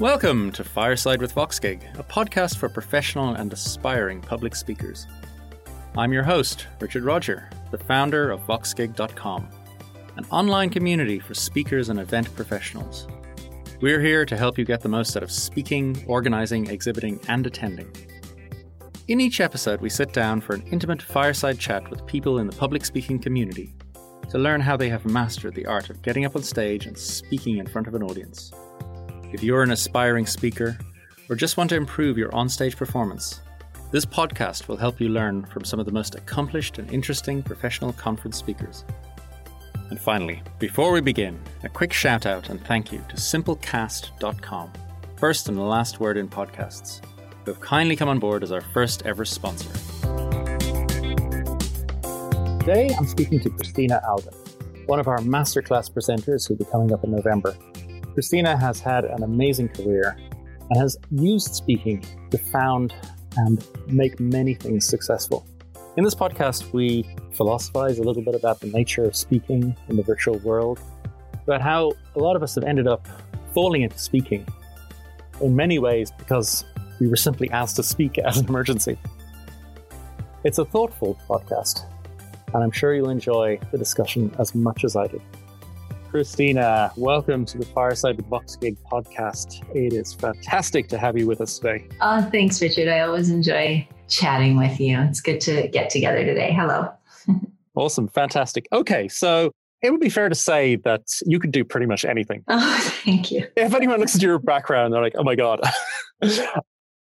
Welcome to Fireside with VoxGig, a podcast for professional and aspiring public speakers. I'm your host, Richard Rodger, the founder of VoxGig.com, an online community for speakers and event professionals. We're here to help you get the most out of speaking, organizing, exhibiting, and attending. In each episode, we sit down for an intimate fireside chat with people in the public speaking community to learn how they have mastered the art of getting up on stage and speaking in front of an audience. If you're an aspiring speaker or just want to improve your onstage performance, this podcast will help you learn from some of the most accomplished and interesting professional conference speakers. And finally, before we begin, a quick shout out and thank you to simplecast.com, first and last word in podcasts, who have kindly come on board as our first ever sponsor. Today I'm speaking to Christina Aldan, one of our masterclass presenters who'll be coming up in November. Christina has had an amazing career and has used speaking to found and make many things successful. In this podcast, we philosophize a little bit about the nature of speaking in the virtual world, about how a lot of us have ended up falling into speaking in many ways because we were simply asked to speak as an emergency. It's a thoughtful podcast, and I'm sure you'll enjoy the discussion as much as I did. Christina, welcome to the Fireside with VoxGig podcast. It is fantastic to have you with us today. Oh, thanks, Richard. I always enjoy chatting with you. It's good to get together today. Hello. awesome. Fantastic. Okay. So it would be fair to say that you could do pretty much anything. Oh, thank you. If anyone looks at your background, they're like, oh my God.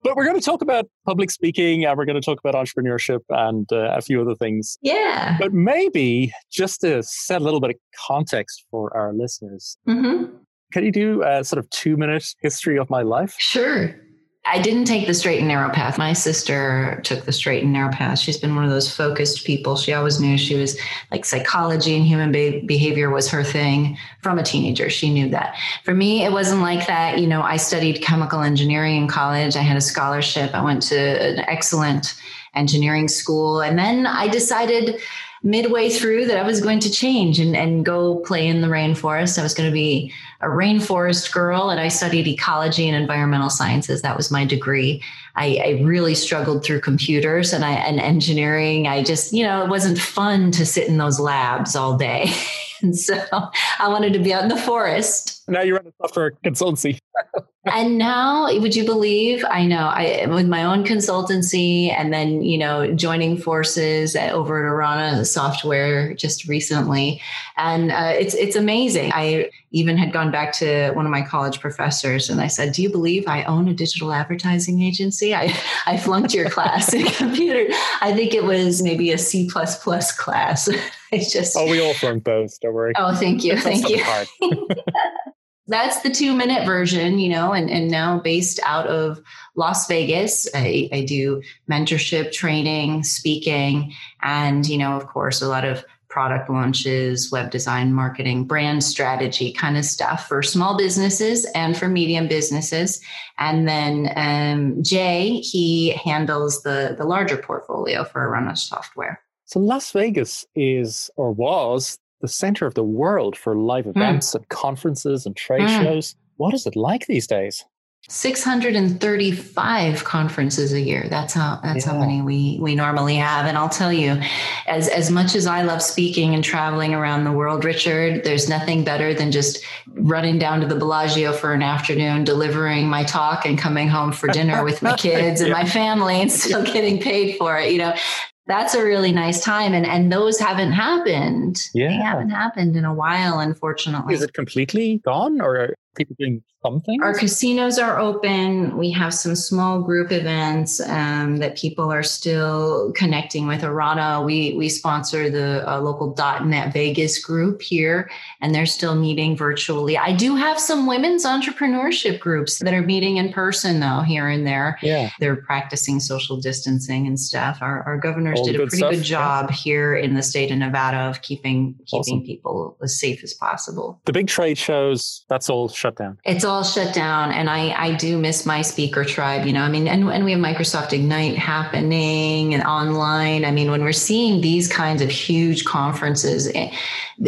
But we're going to talk about public speaking and we're going to talk about entrepreneurship and uh, a few other things. Yeah. But maybe just to set a little bit of context for our listeners, mm-hmm. can you do a sort of two minute history of my life? Sure. I didn't take the straight and narrow path. My sister took the straight and narrow path. She's been one of those focused people. She always knew she was like psychology and human be- behavior was her thing from a teenager. She knew that. For me, it wasn't like that. You know, I studied chemical engineering in college. I had a scholarship. I went to an excellent engineering school. And then I decided midway through that I was going to change and, and go play in the rainforest. I was going to be a rainforest girl and I studied ecology and environmental sciences. That was my degree. I, I really struggled through computers and I and engineering. I just, you know, it wasn't fun to sit in those labs all day. and so I wanted to be out in the forest. Now you run a software consultancy. and now, would you believe? I know I with my own consultancy, and then you know joining forces over at Arana Software just recently, and uh, it's it's amazing. I even had gone back to one of my college professors, and I said, "Do you believe I own a digital advertising agency? I I flunked your class in computer. I think it was maybe a C plus plus class. It's just oh, we all flunked those. Don't worry. Oh, thank you, thank you. that's the two minute version, you know, and, and now based out of Las Vegas. I, I do mentorship training, speaking, and, you know, of course, a lot of product launches, web design, marketing, brand strategy kind of stuff for small businesses and for medium businesses. And then um, Jay, he handles the, the larger portfolio for Arana Software. So Las Vegas is or was the center of the world for live hmm. events mm. and conferences and trade mm. shows. What is it like these days? 635 conferences a year. That's how that's yeah. how many we we normally have. And I'll tell you, as as much as I love speaking and traveling around the world, Richard, there's nothing better than just running down to the Bellagio for an afternoon, delivering my talk and coming home for dinner with my kids and yeah. my family and still getting paid for it. You know, that's a really nice time and and those haven't happened. Yeah. they haven't happened in a while unfortunately. Is it completely gone or people doing something? Our casinos are open. We have some small group events um, that people are still connecting with. Arana, we we sponsor the uh, local .NET Vegas group here, and they're still meeting virtually. I do have some women's entrepreneurship groups that are meeting in person though here and there. Yeah, they're practicing social distancing and stuff. Our, our governors All did a pretty stuff. good job yeah. here in the state of Nevada of keeping keeping awesome. people as safe as possible. The big trade shows that's all shut down. It's all shut down. And I, I do miss my speaker tribe, you know, I mean, and, and we have Microsoft Ignite happening and online. I mean, when we're seeing these kinds of huge conferences, eh,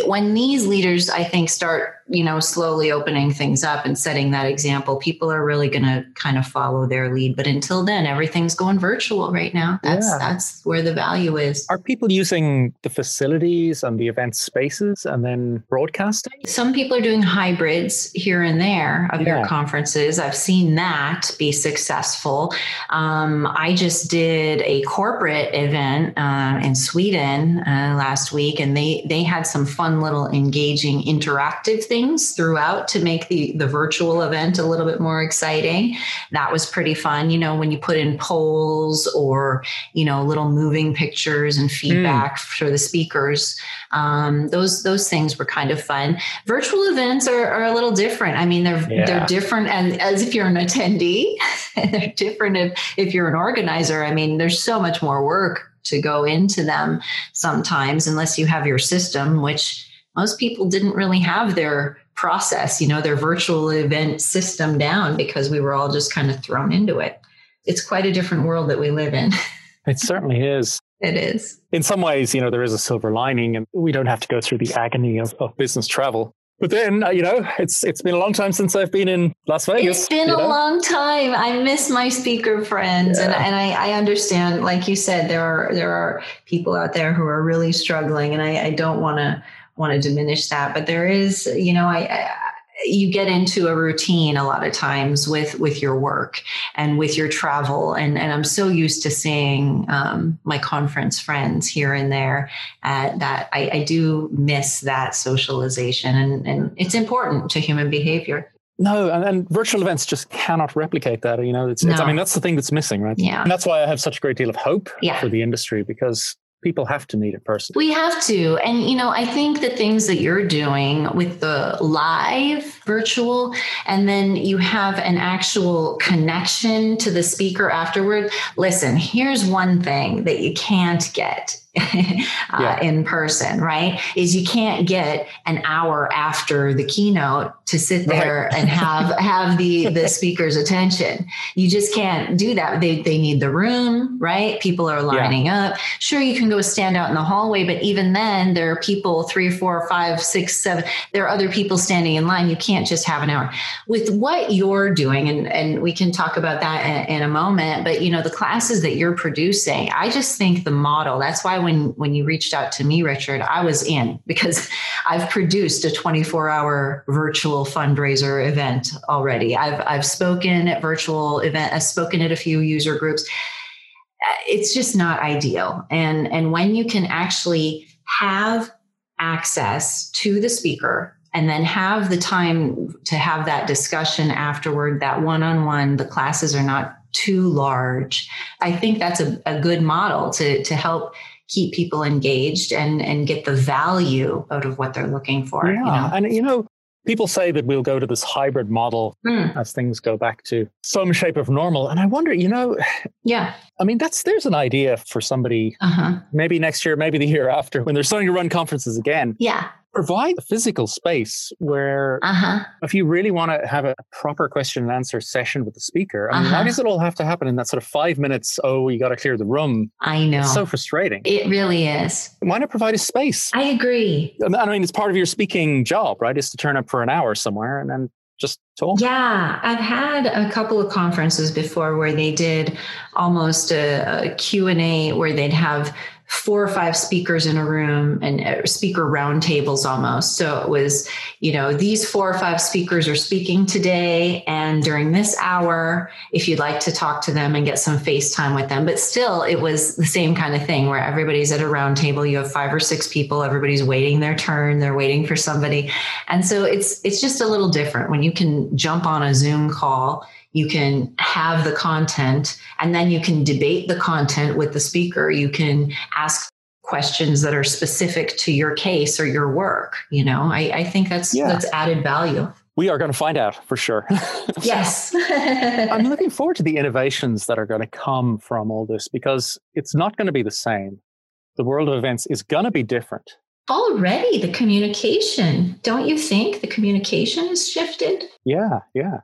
when these leaders, I think, start you know, slowly opening things up and setting that example, people are really going to kind of follow their lead. But until then, everything's going virtual right now. That's yeah. that's where the value is. Are people using the facilities and the event spaces and then broadcasting? Some people are doing hybrids here and there of yeah. conferences. I've seen that be successful. Um, I just did a corporate event uh, in Sweden uh, last week, and they they had some fun little engaging interactive things throughout to make the the virtual event a little bit more exciting. That was pretty fun. You know, when you put in polls or you know little moving pictures and feedback mm. for the speakers, um, those those things were kind of fun. Virtual events are, are a little different. I mean, they're yeah. they're different, and as if you're an attendee, and they're different if if you're an organizer. I mean, there's so much more work to go into them sometimes, unless you have your system, which most people didn't really have their process, you know, their virtual event system down because we were all just kind of thrown into it. It's quite a different world that we live in. It certainly is. It is. In some ways, you know, there is a silver lining and we don't have to go through the agony of, of business travel. But then, uh, you know, it's it's been a long time since I've been in Las Vegas. It's been a know? long time. I miss my speaker friends, yeah. and and I, I, understand. Like you said, there are there are people out there who are really struggling, and I, I don't want to want to diminish that, but there is, you know, I, I you get into a routine a lot of times with with your work and with your travel and and i'm so used to seeing um, my conference friends here and there uh, that I, I, do miss that socialization and and it's important to human behavior no, and, and, virtual events just cannot replicate that. You know, it's, no. it's, I mean, that's the thing that's missing, right? Yeah. And that's why I have such a great deal of hope yeah. for the industry because people have to meet a person. We have to. And, you know, I think the things that you're doing with the live virtual, and then you have an actual connection to the speaker afterward. Listen, here's one thing that you can't get uh, yeah. in person, right? Is you can't get an hour after the keynote to sit there right. and have have the the speaker's attention. You just can't do that. They they need the room, right? People are lining yeah. up. Sure, you can go stand out in the hallway, but even then, there are people three, four, five, six, seven. There are other people standing in line. You can't just have an hour. With what you're doing, and and we can talk about that in, in a moment. But you know, the classes that you're producing, I just think the model. That's why when when you reached out to me, Richard, I was in because I've produced a 24 hour virtual fundraiser event already. I've I've spoken at virtual event. I've spoken at a few user groups. Uh, it's just not ideal. And and when you can actually have access to the speaker and then have the time to have that discussion afterward that one-on-one the classes are not too large i think that's a, a good model to to help keep people engaged and and get the value out of what they're looking for. Yeah, you know? and you know, people say that we'll go to this hybrid model mm. as things go back to some shape of normal, and I wonder, you know, yeah, I mean, that's there's an idea for somebody, uh-huh. maybe next year, maybe the year after, when they're starting to run conferences again. Yeah, provide a physical space where uh-huh. if you really want to have a proper question and answer session with the speaker, I mean, uh-huh. why does it all have to happen in that sort of five minutes? Oh, you got to clear the room. I know. It's so frustrating. It really is. Why not provide a space? I agree. I mean, it's part of your speaking job, right? Is to turn up for an hour somewhere and then just talk? Yeah, I've had a couple of conferences before where they did almost a, a Q&A where they'd have four or five speakers in a room and uh, speaker roundtables almost. So it was, you know, these four or five speakers are speaking today. And during this hour, if you'd like to talk to them and get some FaceTime with them, but still it was the same kind of thing where everybody's at a roundtable. You have five or six people, everybody's waiting their turn. They're waiting for somebody. And so it's, it's just a little different when you can jump on a Zoom call you can have the content and then you can debate the content with the speaker you can ask questions that are specific to your case or your work you know i, I think that's yeah. that's added value we are going to find out for sure. yes. I'm looking forward to the innovations that are going to come from all this because it's not going to be the same. The world of events is going to be different. Already, the communication, don't you think the communication has shifted? Yeah, yeah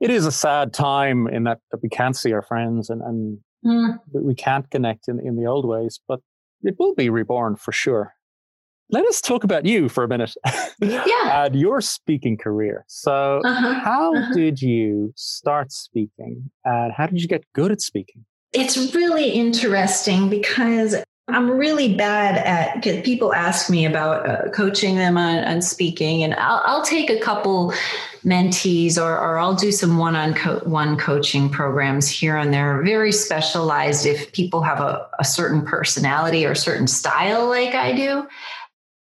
it is a sad time in that, that we can't see our friends and, and mm. we can't connect in, in the old ways, but it will be reborn for sure. let us talk about you for a minute. Yeah. and your speaking career. So, Uh-huh, how uh-huh. did you start speaking and how did you get good at speaking? It's really interesting because I'm really bad at people ask me about uh, coaching them on, on speaking, and I'll, I'll take a couple mentees or, or I'll do some one on one coaching programs here and there, very specialized if people have a, a certain personality or certain style like I do.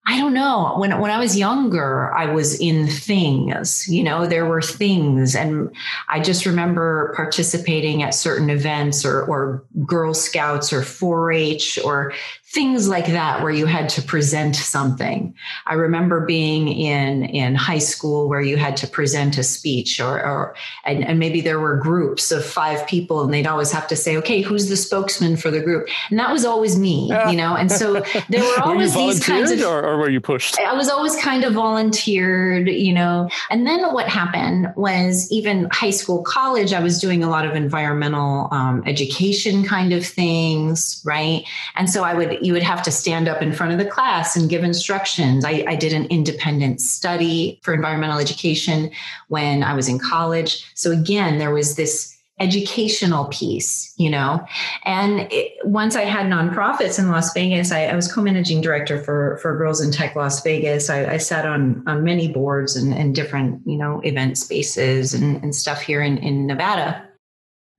I don't know. When when I was younger, I was in things. You know, there were things, and I just remember participating at certain events, or or Girl Scouts, or 4-H, or things like that, where you had to present something. I remember being in in high school where you had to present a speech, or or and, and maybe there were groups of five people, and they'd always have to say, "Okay, who's the spokesman for the group?" And that was always me. You know, and so there were always were these kinds of or, or were you pushed? I was always kind of volunteered, you know. And then what happened was even high school, college, I was doing a lot of environmental um, education kind of things, right? And so I would, you would have to stand up in front of the class and give instructions. I, I did an independent study for environmental education when I was in college. So again, there was this educational piece, you know. And it, once I had nonprofits in Las Vegas, I, I, was co-managing director for for Girls in Tech Las Vegas. I, I sat on on many boards and, and different, you know, event spaces and, and stuff here in, in Nevada.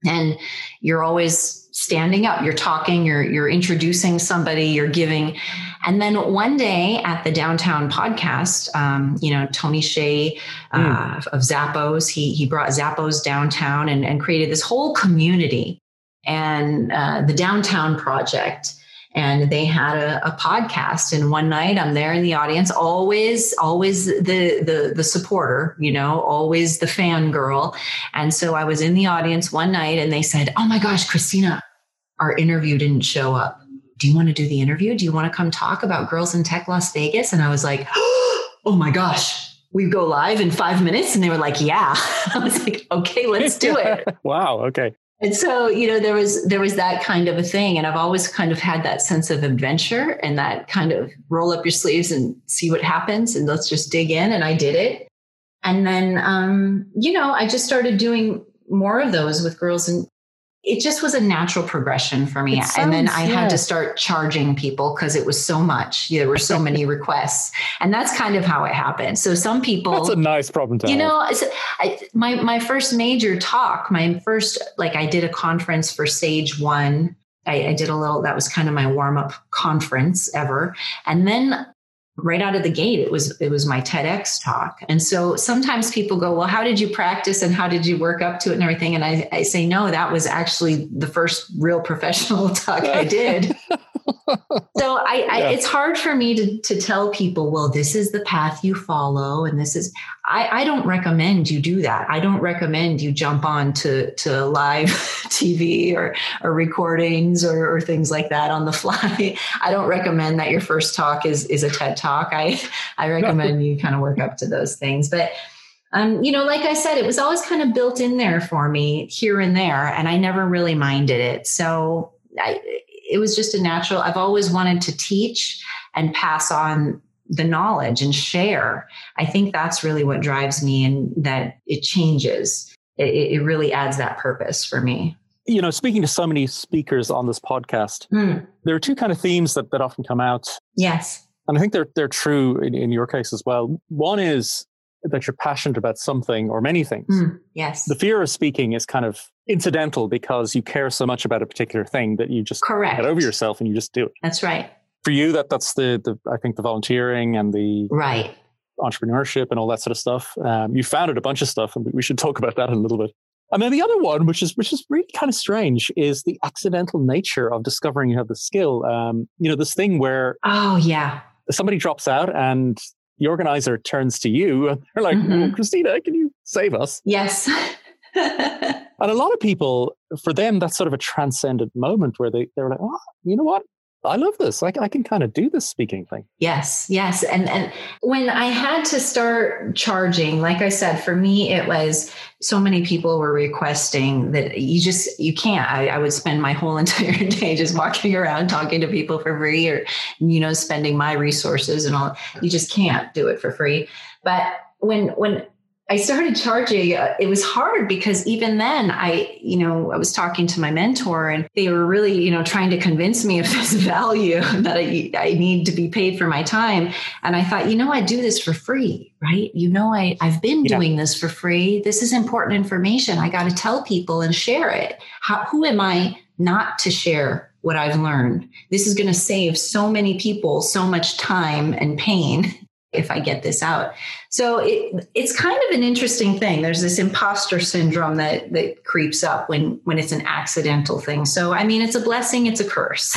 And you're always standing up, you're talking, you're you're introducing somebody, you're giving. And then one day at the downtown podcast, um, you know, Tony Hsieh uh, mm. of Zappos, he he brought Zappos downtown and, and created this whole community and uh, the downtown project. And they had a, a, podcast. And one night I'm there in the audience, always, always the the the supporter, you know, always the fangirl. And so I was in the audience one night and they said, Oh my gosh, Christina, our interview didn't show up. Do you want to do the interview? Do you want to come talk about Girls in Tech Las Vegas? And I was like, Oh my gosh, we go live in five minutes. And they were like, Yeah. I was like, Okay, let's do it. wow. Okay. And so, you know, there was there was that kind of a thing. And I've always kind of had that sense of adventure and that kind of roll up your sleeves and see what happens and let's just dig in. And I did it. And then um, you know, I just started doing more of those with girls and it just was a natural progression for me. Sounds, and then I yeah. had to start charging people because it was so much. There were so many requests. And that's kind of how it happened. So some people That's a nice problem to You know, I, my my first major talk, my first like I did a conference for Sage One. I, I did a little that was kind of my warm-up conference ever. And then right out of the gate it was it was my TEDx talk. And so sometimes people go, "Well, how did you practice and how did you work up to it and everything?" And I, I say, "No, that was actually the first real professional talk I did." so I, I it's hard for me to to tell people, "Well, this is the path you follow and this is I, I don't recommend you do that. I don't recommend you jump on to, to live TV or, or recordings or, or things like that on the fly. I don't recommend that your first talk is, is a TED talk. I, I recommend you kind of work up to those things. But um, you know, like I said, it was always kind of built in there for me here and there, and I never really minded it. So I, it was just a natural. I've always wanted to teach and pass on the knowledge and share. I think that's really what drives me and that it changes. It, it, really adds that purpose for me. You know, speaking to so many speakers on this podcast, Hmm. there are two kind of themes that, that often come out. Yes. And I think they're, they're true in, in your case as well. One is that you're passionate about something or many things. Hmm. Yes. The fear of speaking is kind of incidental because you care so much about a particular thing that you just Correct. get over yourself and you just do it. That's right. For you, that that's the, the I think the volunteering and the Right. entrepreneurship and all that sort of stuff. Um, you founded a bunch of stuff, and we should talk about that in a little bit. And then the other one, which is which is really kind of strange, is the accidental nature of discovering you have the skill. Um, you know, this thing where Oh yeah. somebody drops out and the organizer turns to you and they're like, Mhm. "Oh, Christina, can you save us? Yes. And a lot of people, for them, that's sort of a transcendent moment where they, they're like, oh, you know what? I love this. I, I can kind of do this speaking thing. Yes, yes. And and when I had to start charging, like I said, for me it was so many people were requesting that you just you can't. I, I would spend my whole entire day just walking around talking to people for free, or you know, spending my resources and all. You just can't do it for free. But when when I started charging. Uh, it was hard because even then, I, you know, I was talking to my mentor and they were really, you know, trying to convince me of this value that I, I need to be paid for my time. And I thought, you know, I do this for free, right? You know, I, I've been yeah. doing this for free. This is important information. I got to tell people and share it. How, who am I not to share what I've learned? This is going to save so many people so much time and pain if I get this out. So it, it's kind of an interesting thing. There's this imposter syndrome that that creeps up when when it's an accidental thing. So I mean, it's a blessing, it's a curse.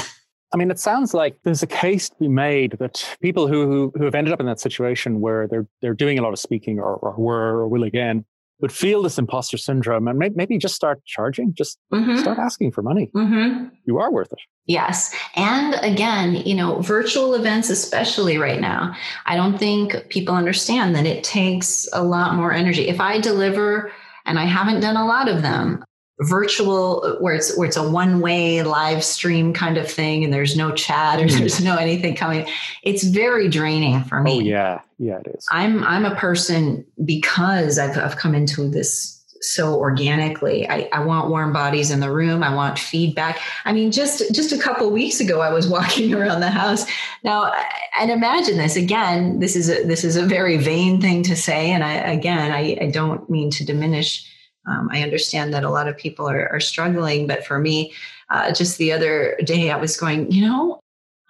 I mean, it sounds like there's a case to be made that people who, who, who have ended up in that situation where they're they're doing a lot of speaking or, or were or will again would feel this imposter syndrome and maybe just start charging, just mm-hmm. start asking for money. Mm-hmm. You are worth it. Yes. And again, you know, virtual events, especially right now, I don't think people understand that it takes a lot more energy. If I deliver, and I haven't done a lot of them, virtual where it's where it's a one way live stream kind of thing and there's no chat or mm. there's no anything coming it's very draining for me. Oh yeah. Yeah it is. I'm i'm a person because i've, I've come into this so organically I, I want warm bodies in the room i want feedback. I mean just just a couple weeks ago i was walking around the house. Now and imagine this again this is a this is a very vain thing to say and i again i, I don't mean to diminish um, I understand that a lot of people are, are struggling, but for me, uh, just the other day, I was going, you know,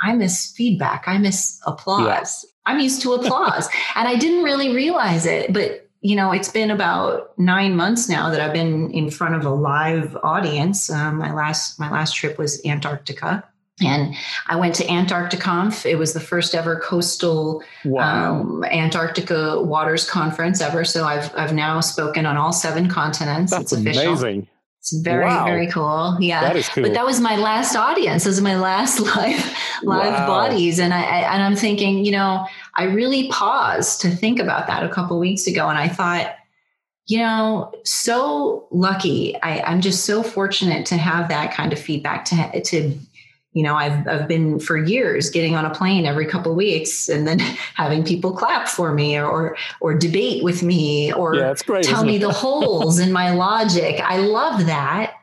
I miss feedback. I miss applause. I'm used to applause. and I didn't really realize it, but you know, it's been about nine months now that I've been in front of a live audience. Um, my last my last trip was Antarctica, and I went to Antarcticonf. It was the first ever coastal wow. um, Antarctica waters conference ever. So I've I've now spoken on all seven continents. That's it's official. amazing. It's very wow. very cool. Yeah, that is cool. But that was my last audience. This is my last live live wow. bodies, and I, I and I'm thinking, you know, I really paused to think about that a couple weeks ago, and I thought you know, so lucky. I, am just so fortunate to have that kind of feedback to to you know i've i've been for years getting on a plane every couple of weeks and then having people clap for me or or debate with me or yeah, great, tell me the holes in my logic. I love that.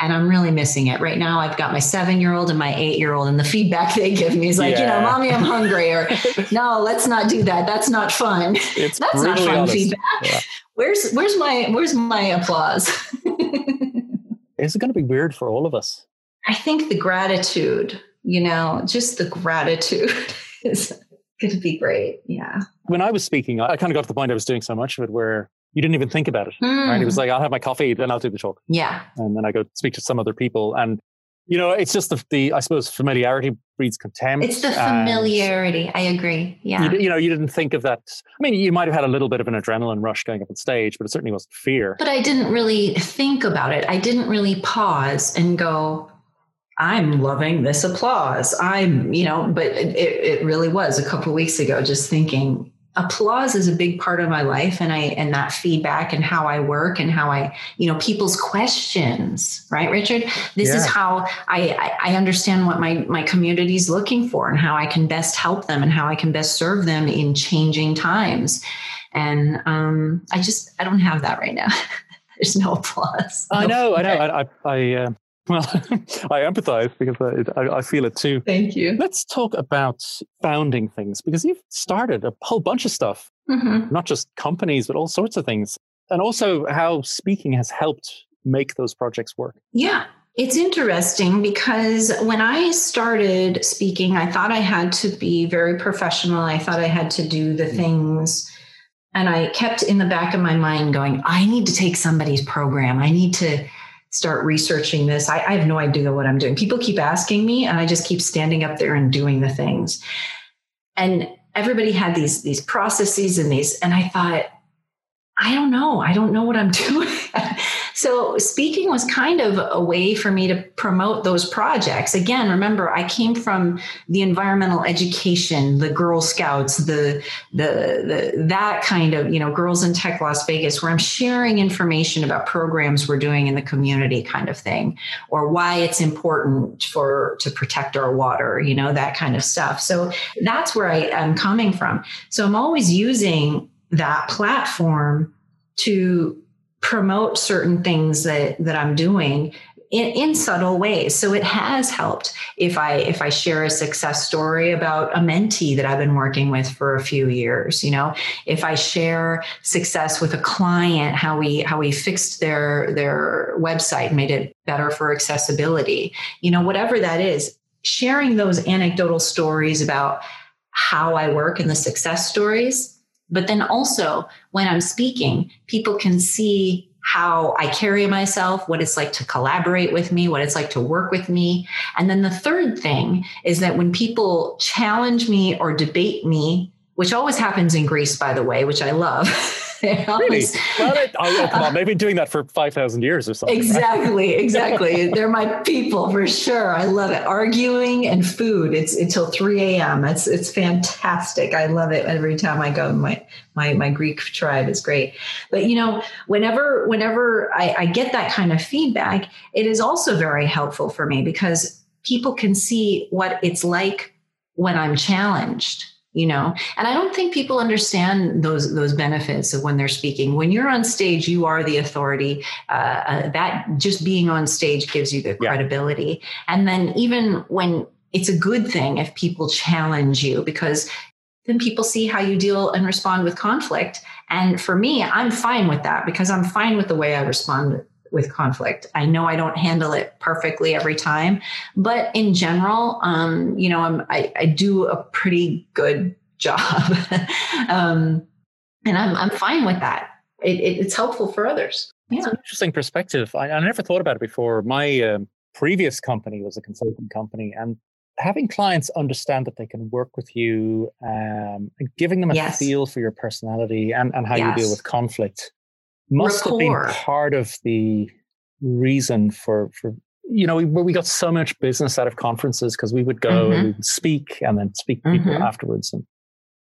And i'm really missing it. Right now i've got my seven year old and my eight year old and the feedback they give me is like yeah. you know mommy i'm hungry or no let's not do that. That's not fun. It's that's not fun honest. feedback. Yeah. where's where's my where's my applause? Is it going to be weird for all of us I think the gratitude, you know, just the gratitude is going to be great. Yeah. When I was speaking, I kind of got to the point I was doing so much of it where you didn't even think about it. Mm. Right? It was hmm. like, I'll have my coffee, then I'll do the talk. Yeah. And then I go speak to some other people. And, you know, it's just the, the I suppose, familiarity breeds contempt. It's the familiarity. I agree. Yeah. You, you, know, you didn't think of that. I mean, you might have had a little bit of an adrenaline rush going up on stage, but it certainly wasn't fear. But I didn't really think about it. I didn't really pause and go, I'm loving this applause. I'm, you know, but it, it really was a couple weeks ago, just thinking applause is a big part of my life and I, and that feedback and how I work and how I, you know, people's questions, right, Richard? This yeah. is how I, I understand what my, my community is looking for and how I can best help them and how I can best serve them in changing times. And um, I just, I don't have that right now. There's no applause. I know, I know. I, I, I uh, well, I empathize because I, I, feel it too. Thank you. Let's talk about founding things because you've started a whole bunch of stuff, mm-hmm. not just companies, but all sorts of things. And also how speaking has helped make those projects work. Yeah. It's interesting because when I started speaking, I thought I had to be very professional. I thought I had to do the mm. things. And I kept in the back of my mind going, I need to take somebody's program. I need to start researching this. I, I, have no idea what I'm doing. People keep asking me, and I just keep standing up there and doing the things. And everybody had these these processes and these, and I thought, I don't know. I don't know what I'm doing. So speaking was kind of a way for me to promote those projects. Again, remember, I came from the environmental education, the Girl Scouts, the, the, the, that kind of, you know, Girls in Tech Las Vegas, where I'm sharing information about programs we're doing in the community kind of thing, or why it's important for, to protect our water, you know, that kind of stuff. So that's where I am coming from. So I'm always using that platform to promote certain things that that I'm doing in, in, subtle ways. So it has helped if I if I share a success story about a mentee that I've been working with for a few years. You know, if I share success with a client, how we how we fixed their their website, made it better for accessibility. You know, whatever that is, sharing those anecdotal stories about how I work and the success stories but then also, when I'm speaking, people can see how I carry myself, what it's like to collaborate with me, what it's like to work with me. And then the third thing is that when people challenge me or debate me, which always happens in Greece, by the way, which I love. really? Well, oh, oh, come on. They've been doing that for 5,000 years or something. Exactly. Right? Exactly. They're my people for sure. I love it. Arguing and food. It's until 3 a.m. It's, it's fantastic. I love it every time I go. My, my, my Greek tribe is great. But, you know, whenever, whenever I, I get that kind of feedback, it is also very helpful for me because people can see what it's like when I'm challenged you know? And i don't think people understand those those benefits of when they're speaking. When you're on stage you are the authority. Uh, uh, that just being on stage gives you the yeah. credibility. And then even when it's a good thing if people challenge you because then people see how you deal and respond with conflict. And for me i'm fine with that because i'm fine with the way i respond with conflict. I know I don't handle it perfectly every time, but in general, um, you know, I'm, I, I do a pretty good job. um, and I'm, I'm fine with that. It, it, it's helpful for others. Yeah. It's an interesting perspective. I, I never thought about it before. My um, previous company was a consulting company, and having clients understand that they can work with you um, and giving them a yes. feel for your personality and, and how yes. you deal with conflict must Rapport. have been part of the reason for for you know we, we got so much business out of conferences because we would go mm-hmm. and we would speak and then speak to people mm-hmm. afterwards and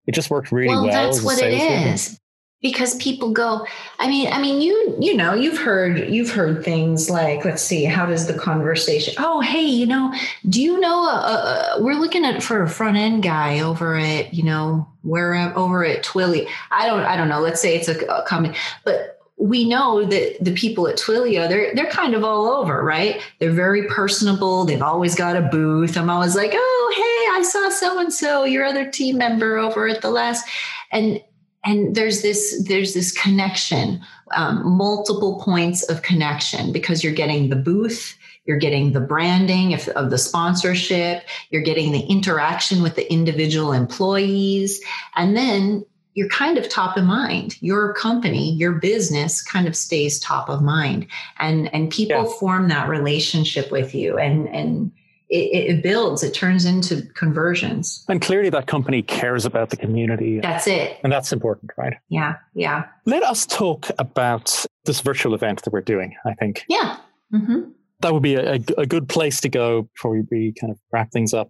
it just worked really well, well that's what it is because people go i mean i mean you you know you've heard you've heard things like let's see how does the conversation oh hey you know do you know uh, uh, we're looking at for a front end guy over at you know where over at Twilio i don't i don't know let's say it's a, a company but we know that the people at Twilio, they're they're kind of all over, right? They're very personable. They've always got a booth. I'm always like, oh, hey, I saw so and so, your other team member over at the last, and and there's this there's this connection, um, multiple points of connection because you're getting the booth, you're getting the branding of, of the sponsorship, you're getting the interaction with the individual employees, and then you're kind of top of mind. Your company, your business kind of stays top of mind. And and people yeah. form that relationship with you and and it, it, builds, it turns into conversions. And clearly that company cares about the community. That's it. And that's important, right? Yeah, yeah. Let us talk about this virtual event that we're doing, I think. Yeah. Mm-hmm. That would be a, a good place to go before we, we kind of wrap things up.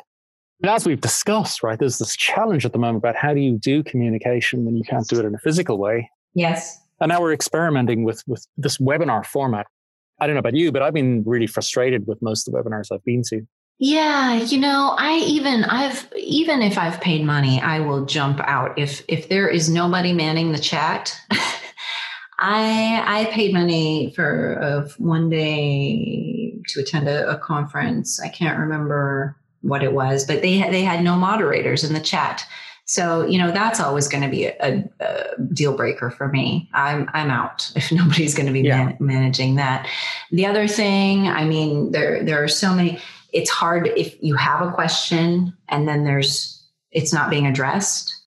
As we've discussed, right, there's this challenge at the moment about how do you do communication when you can't do it in a physical way. Yes. And now we're experimenting with with this webinar format. I don't know about you, but I've been really frustrated with most of the webinars I've been to. Yeah, you know, I even I've even if I've paid money, I will jump out if if there is nobody manning the chat. I I paid money for uh, one day to attend a, a conference. I can't remember what it was, but they they had no moderators in the chat. So you know that's always going to be a, a, deal breaker for me. I'm I'm out if nobody's going to be yeah. man- managing that. The other thing, I mean, there there are so many. It's hard if you have a question and then there's it's not being addressed.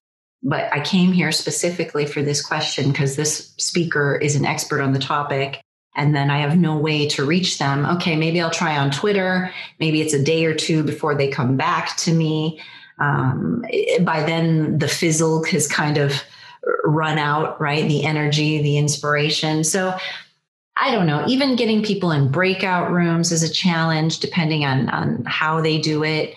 But I came here specifically for this question because this speaker is an expert on the topic and then I have no way to reach them. Okay, maybe I'll try on Twitter. Maybe it's a day or two before they come back to me. Um, by then, the fizzle has kind of run out, right? The energy, the inspiration. So I don't know, even getting people in breakout rooms is a challenge depending on, on how they do it.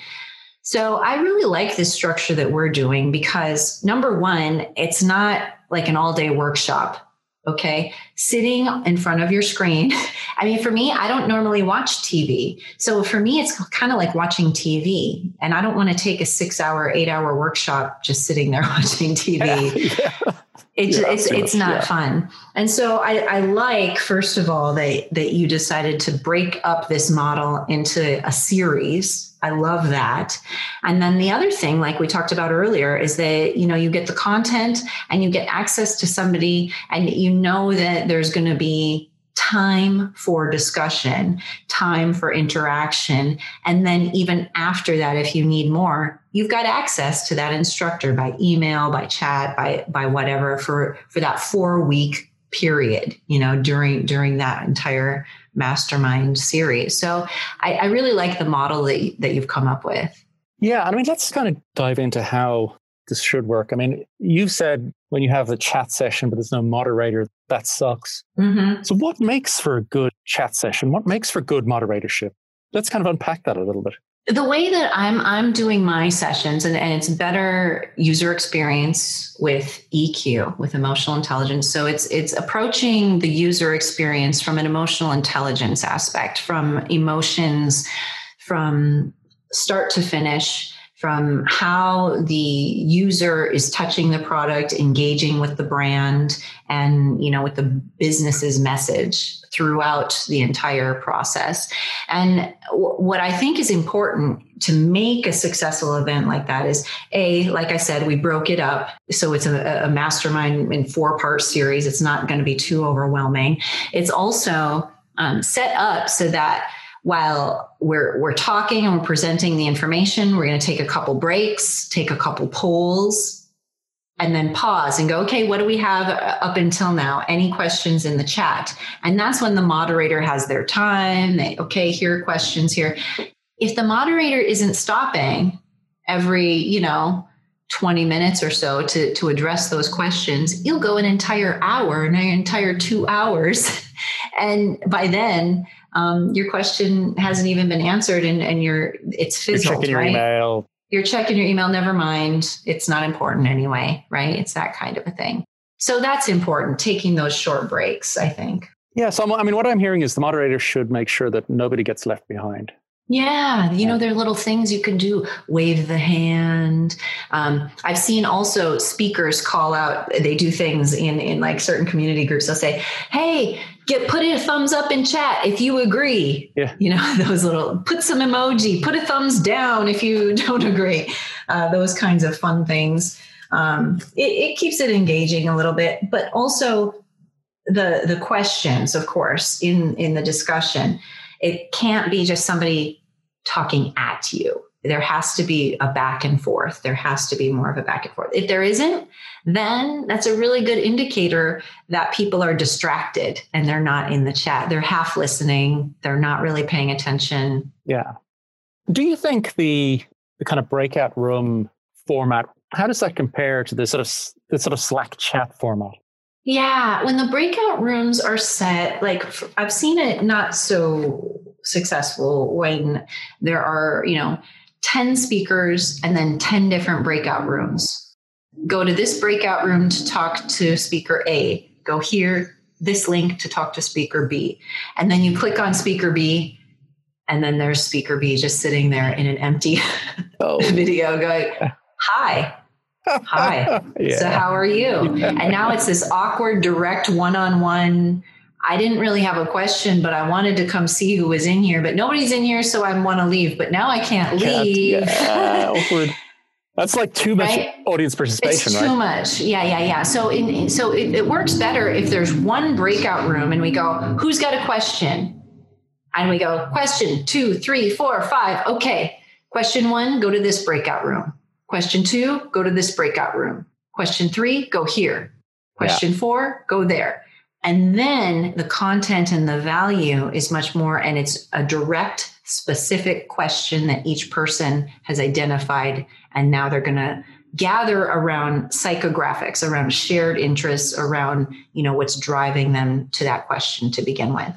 So I really like this structure that we're doing because number one, it's not like an all day workshop. Okay. Sitting in front of your screen. I mean, for me, I don't normally watch TV. So for me, it's kind of like watching TV. And I don't want to take a six hour, eight hour workshop just sitting there watching TV. yeah. It's, yeah, it's, it's not yeah. fun. And so I, I like, first of all, that, that you decided to break up this model into a series I love that. And then the other thing, like we talked about earlier, is that, you know, you get the content and you get access to somebody and you know that there's going to be time for discussion, time for interaction. And then even after that, if you need more, you've got access to that instructor by email, by chat, by, by whatever for, for that four week period, you know, during, during that entire mastermind series. So I, I really like the model that, that you've come up with. Yeah. I mean, let's kind of dive into how this should work. I mean, you said when you have the chat session, but there's no moderator, that sucks. Mm-hmm. So, what makes for a good chat session? What makes for good moderatorship? Let's kind of unpack that a little bit the way that I'm I'm doing my sessions and, and it's better user experience with EQ with emotional intelligence. So it's it's approaching the user experience from an emotional intelligence aspect, from emotions, from start to finish from how the user is touching the product engaging with the brand and you know with the business's message throughout the entire process. And w- what i think is important to make a successful event like that is a like i said we broke it up so it's a, a mastermind in four part series. It's not going to be too overwhelming. It's also um, set up so that while we're we're talking and we're presenting the information we're going to take a couple breaks take a couple polls and then pause and go okay what do we have uh, up until now? Any questions in the chat? And that's when the moderator has their time. They okay here are questions here. If the moderator isn't stopping every you know 20 minutes or so to, to address those questions, you'll go an entire hour, an entire two hours. and by then, um, your question hasn't even been answered and, and you're it's fizzled, you're checking right? your email. You're checking your email, never mind. It's not important anyway, right? It's that kind of a thing. So that's important, taking those short breaks, I think. Yeah. So, I mean, what I'm hearing is the moderator should make sure that nobody gets left behind. Yeah, you know, there are little things you can do. Wave the hand. Um, I've seen also speakers call out. They do things in in like certain community groups. They'll say, "Hey, get put a thumbs up in chat if you agree." Yeah, you know those little. Put some emoji. Put a thumbs down if you don't agree. Uh, those kinds of fun things. Um, it, it keeps it engaging a little bit, but also the the questions, of course, in in the discussion it can't be just somebody talking at you. There has to be a back and forth. There has to be more of a back and forth. If there isn't, then that's a really good indicator that people are distracted and they're not in the chat. They're half listening. They're not really paying attention. Yeah. Do you think the the kind of breakout room format how does that compare to the sort of the sort of Slack chat format? Yeah, when the breakout rooms are set, like I've seen it not so successful when there are, you know, 10 speakers and then 10 different breakout rooms. Go to this breakout room to talk to speaker A. Go here, this link to talk to speaker B. And then you click on speaker B, and then there's speaker B just sitting there in an empty oh. video going, Hi, Hi. yeah. So how are you? Yeah. And now it's this awkward, direct one-on-one. I didn't really have a question, but I wanted to come see who was in here, but nobody's in here, so I want to leave. But now I can't leave. Yeah, awkward. That's like too much right? audience participation, it's right? Too much. Yeah, yeah, yeah. So, in, so it, it works better if there's one breakout room and we go, "Who's got a question?" And we go, "Question two, three, four, five. Okay, question one, go to this breakout room. Question two, go to this breakout room. Question three, go here. Question yeah. four, go there. And then the content and the value is much more, and it's a direct, specific question that each person has identified. And now they're going to gather around psychographics, around shared interests, around, you know, what's driving them to that question to begin with.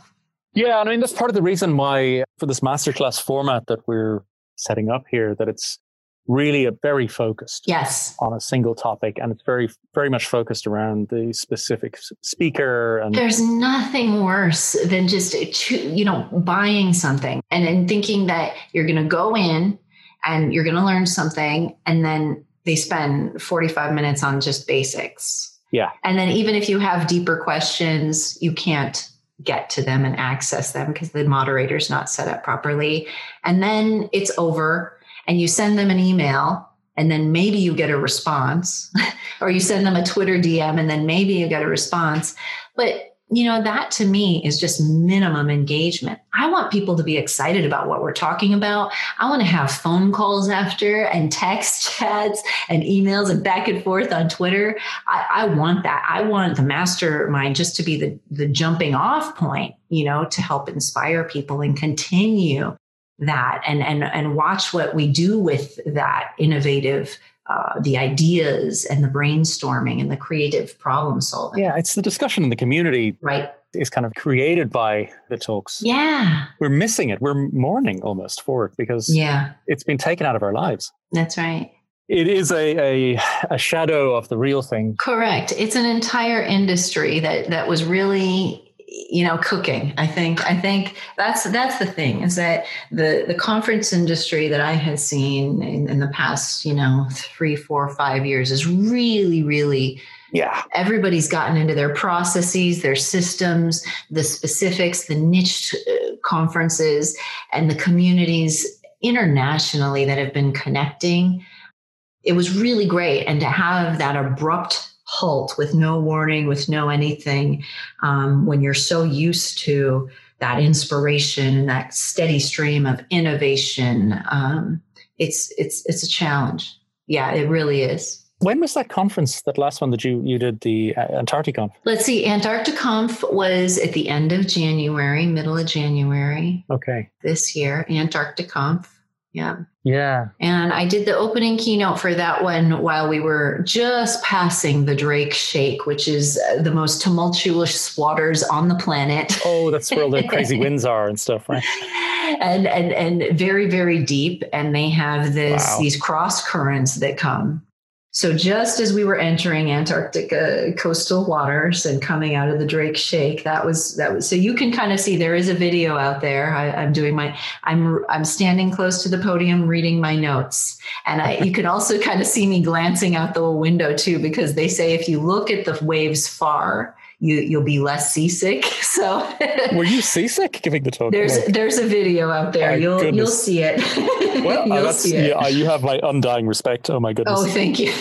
Yeah, And I mean that's part of the reason why for this masterclass format that we're setting up here, that it's really a very focused yes. on a single topic and it's very very much focused around the specific speaker and there's nothing worse than just you know buying something and then thinking that you're going to go in and you're going to learn something and then they spend 45 minutes on just basics. Yeah. And then even if you have deeper questions you can't get to them and access them because the moderator's not set up properly. And then it's over and you send them an email and then maybe you get a response or you send them a Twitter DM and then maybe you get a response. But you know, that to me is just minimum engagement. I want people to be excited about what we're talking about. I want to have phone calls after and text chats and emails and back and forth on Twitter. I, I want that. I want the mastermind just to be the, the jumping off point, you know, to help inspire people and continue that and and and watch what we do with that innovative uh, the ideas and the brainstorming and the creative problem solving. Yeah, it's the discussion in the community. Right. Is kind of created by the talks. Yeah. We're missing it. We're mourning almost for it because yeah. it's been taken out of our lives. That's right. It is a, a, a shadow of the real thing. Correct. It's an entire industry that that was really you know cooking. I think i think that's that's the thing is that the the conference industry that i had seen in, in the past you know three four five years is really really yeah. everybody's gotten into their processes their systems the specifics the niche uh, conferences and the communities internationally that have been connecting. It was really great and to have that abrupt halt with no warning, with no anything, um, when you're so used to that inspiration and that steady stream of innovation, um, it's it's it's a challenge. Yeah, it really is. When was that conference? That last one that you you did the uh, Antarcticonf? Let's see. Antarcticonf was at the end of January, middle of January. Okay. This year, Antarcticonf. Yeah. Yeah. And I did the opening keynote for that one while we were just passing the Drake Shake, which is uh, the most tumultuous waters on the planet. Oh, that's where all the crazy winds are and stuff, right? And and and very very deep and they have this wow. these cross currents that come so just as we were entering Antarctica coastal waters and coming out of the Drake Shake, that was that was so you can kind of see there is a video out there. I, am doing my I'm I'm standing close to the podium reading my notes, and I you can also kind of see me glancing out the window too because they say if you look at the waves far, you you'll be less seasick. So were you seasick giving the talk? There's like, there's a video out there. You'll goodness. you'll see it. Well, you'll uh, see it. Yeah, you have my undying respect. Oh my goodness. Oh, thank you.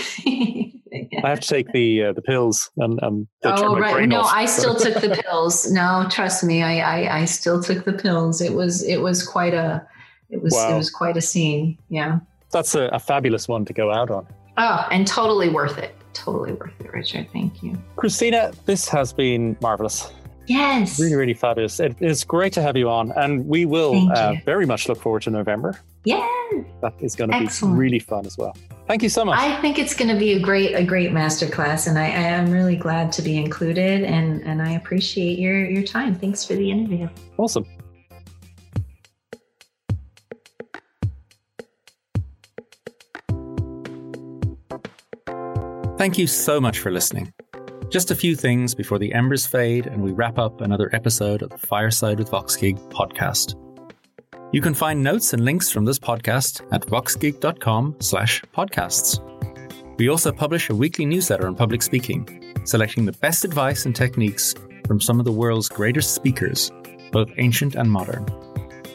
I have to take the uh, the pills and um. Oh right, no, off. I still took the pills. No, trust me, I, I I still took the pills. It was it was quite a it was wow. it was quite a scene. Yeah. That's a, a fabulous one to go out on. Oh, and totally worth it totally worth it, Richard. Thank you. Christina, this has been marvelous. Yes. Really, really fabulous. It is great to have you on. And we will uh, very much look forward to November. Yeah. That is going to be really fun as well. Thank you so much. I think it's going to be a great, a great masterclass, and I, I am really glad to be included, and and I appreciate your your time. Thanks for the interview. Awesome. Thank you so much for listening. Just a few things before the embers fade and we wrap up another episode of the Fireside with VoxGig podcast. You can find notes and links from this podcast at voxgig.com slash podcasts. We also publish a weekly newsletter on public speaking, selecting the best advice and techniques from some of the world's greatest speakers, both ancient and modern.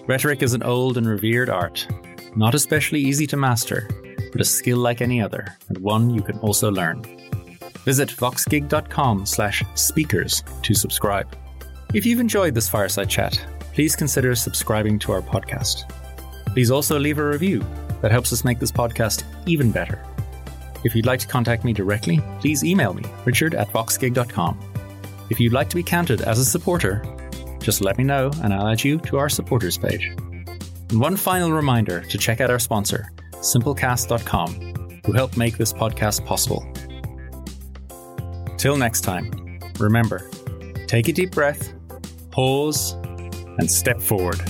Rhetoric is an old and revered art, not especially easy to master, but a skill like any other, and one you can also learn. Visit voxgig.com slash speakers to subscribe. If you've enjoyed this fireside chat, please consider subscribing to our podcast. Please also leave a review that helps us make this podcast even better. If you'd like to contact me directly, please email me, richard at voxgig.com. If you'd like to be counted as a supporter, just let me know and I'll add you to our supporters page. And one final reminder to check out our sponsor, simplecast.com. who help make this podcast possible. Till next time, remember take a deep breath, pause, and step forward.